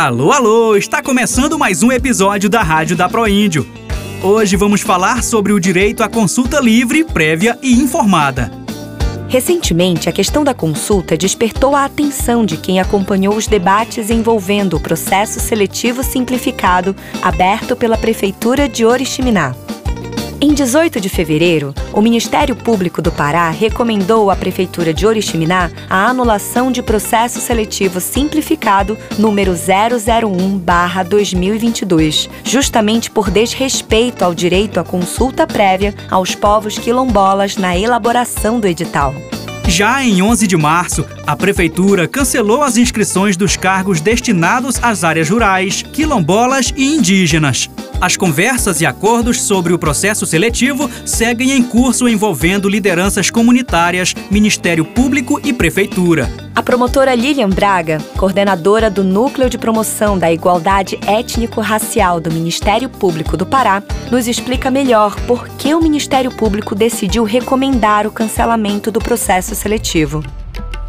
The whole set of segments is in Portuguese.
Alô, alô! Está começando mais um episódio da Rádio da Proíndio. Hoje vamos falar sobre o direito à consulta livre, prévia e informada. Recentemente, a questão da consulta despertou a atenção de quem acompanhou os debates envolvendo o processo seletivo simplificado aberto pela Prefeitura de Oriximiná. Em 18 de fevereiro, o Ministério Público do Pará recomendou à Prefeitura de Oriximiná a anulação de processo seletivo simplificado número 001/2022, justamente por desrespeito ao direito à consulta prévia aos povos quilombolas na elaboração do edital. Já em 11 de março, a Prefeitura cancelou as inscrições dos cargos destinados às áreas rurais, quilombolas e indígenas. As conversas e acordos sobre o processo seletivo seguem em curso envolvendo lideranças comunitárias, Ministério Público e Prefeitura. A promotora Lilian Braga, coordenadora do Núcleo de Promoção da Igualdade Étnico-Racial do Ministério Público do Pará, nos explica melhor por que o Ministério Público decidiu recomendar o cancelamento do processo seletivo.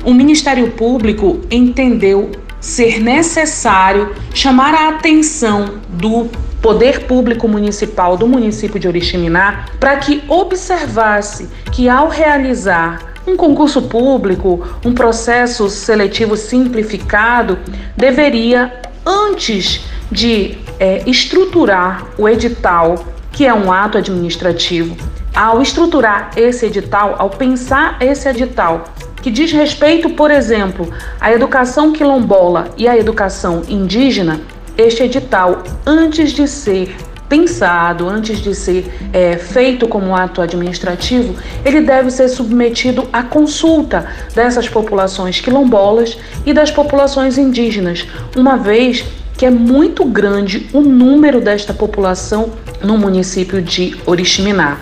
O Ministério Público entendeu ser necessário chamar a atenção do Poder Público Municipal do município de Oriximiná para que observasse que ao realizar um concurso público, um processo seletivo simplificado, deveria, antes de é, estruturar o edital, que é um ato administrativo, ao estruturar esse edital, ao pensar esse edital, que diz respeito, por exemplo, à educação quilombola e à educação indígena, este edital, antes de ser pensado, antes de ser é, feito como ato administrativo, ele deve ser submetido à consulta dessas populações quilombolas e das populações indígenas, uma vez que é muito grande o número desta população no município de Oriximiná.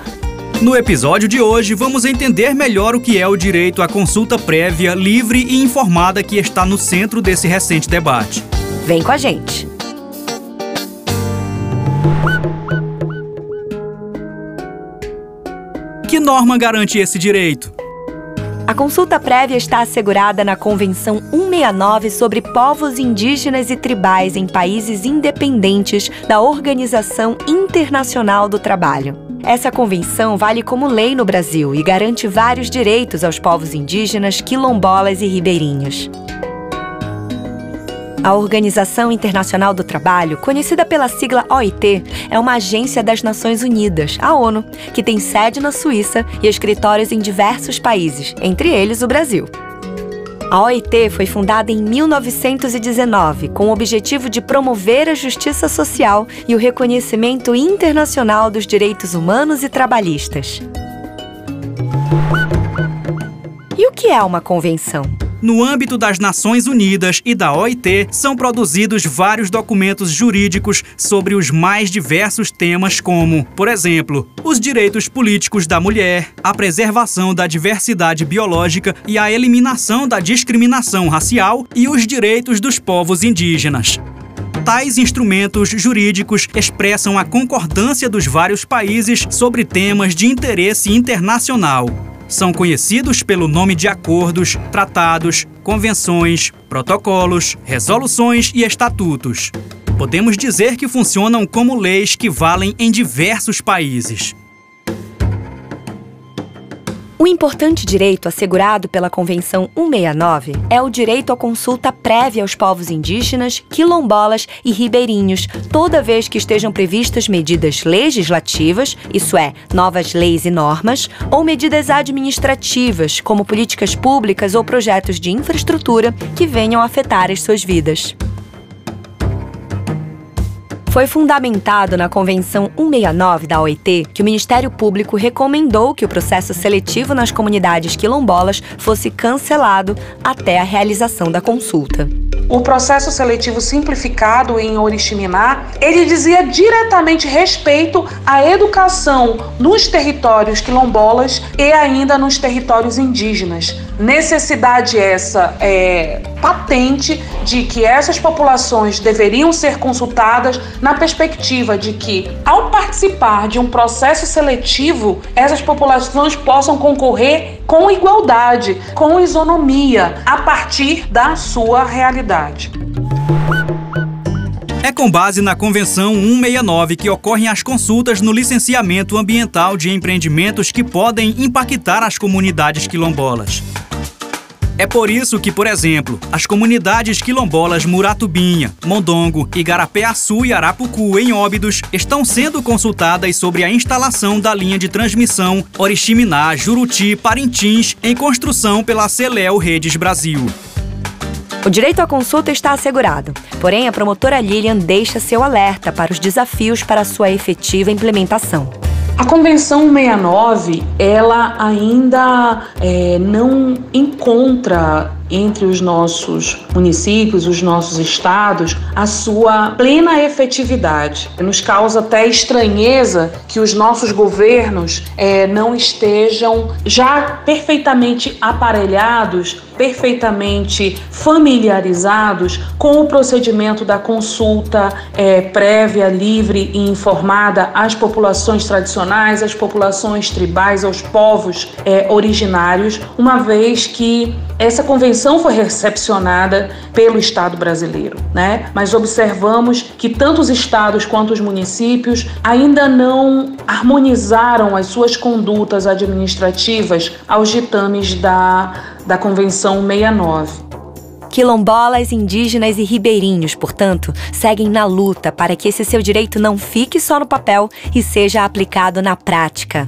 No episódio de hoje, vamos entender melhor o que é o direito à consulta prévia, livre e informada que está no centro desse recente debate. Vem com a gente! Que norma garante esse direito? A consulta prévia está assegurada na Convenção 169 sobre povos indígenas e tribais em países independentes da Organização Internacional do Trabalho. Essa convenção vale como lei no Brasil e garante vários direitos aos povos indígenas, quilombolas e ribeirinhos. A Organização Internacional do Trabalho, conhecida pela sigla OIT, é uma agência das Nações Unidas, a ONU, que tem sede na Suíça e escritórios em diversos países, entre eles o Brasil. A OIT foi fundada em 1919 com o objetivo de promover a justiça social e o reconhecimento internacional dos direitos humanos e trabalhistas. E o que é uma convenção? No âmbito das Nações Unidas e da OIT, são produzidos vários documentos jurídicos sobre os mais diversos temas, como, por exemplo, os direitos políticos da mulher, a preservação da diversidade biológica e a eliminação da discriminação racial e os direitos dos povos indígenas. Tais instrumentos jurídicos expressam a concordância dos vários países sobre temas de interesse internacional são conhecidos pelo nome de acordos, tratados, convenções, protocolos, resoluções e estatutos. Podemos dizer que funcionam como leis que valem em diversos países. Um importante direito assegurado pela Convenção 169 é o direito à consulta prévia aos povos indígenas, quilombolas e ribeirinhos, toda vez que estejam previstas medidas legislativas, isso é, novas leis e normas, ou medidas administrativas, como políticas públicas ou projetos de infraestrutura que venham afetar as suas vidas. Foi fundamentado na Convenção 169 da OIT que o Ministério Público recomendou que o processo seletivo nas comunidades quilombolas fosse cancelado até a realização da consulta. O processo seletivo simplificado em Oriximiná, ele dizia diretamente respeito à educação nos territórios quilombolas e ainda nos territórios indígenas. Necessidade essa é patente de que essas populações deveriam ser consultadas na perspectiva de que, ao participar de um processo seletivo, essas populações possam concorrer com igualdade, com isonomia, a partir da sua realidade. É com base na Convenção 169 que ocorrem as consultas no licenciamento ambiental de empreendimentos que podem impactar as comunidades quilombolas. É por isso que, por exemplo, as comunidades quilombolas Muratubinha, Mondongo, Igarapé-Açu e Arapucu, em Óbidos, estão sendo consultadas sobre a instalação da linha de transmissão Oriximiná, Juruti, Parintins, em construção pela Celel Redes Brasil. O direito à consulta está assegurado, porém a promotora Lilian deixa seu alerta para os desafios para sua efetiva implementação. A Convenção 69, ela ainda é, não encontra entre os nossos municípios, os nossos estados, a sua plena efetividade. Nos causa até estranheza que os nossos governos é, não estejam já perfeitamente aparelhados, perfeitamente familiarizados com o procedimento da consulta é, prévia, livre e informada às populações tradicionais, às populações tribais, aos povos é, originários, uma vez que essa convenção foi recepcionada pelo Estado brasileiro, né? Mas observamos que tanto os estados quanto os municípios ainda não harmonizaram as suas condutas administrativas aos ditames da, da Convenção 69. Quilombolas, indígenas e ribeirinhos, portanto, seguem na luta para que esse seu direito não fique só no papel e seja aplicado na prática.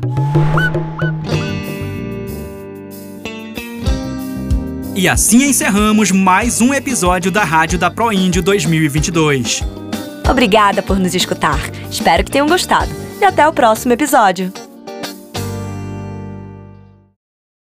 E assim encerramos mais um episódio da Rádio da Proíndio 2022. Obrigada por nos escutar. Espero que tenham gostado. E até o próximo episódio.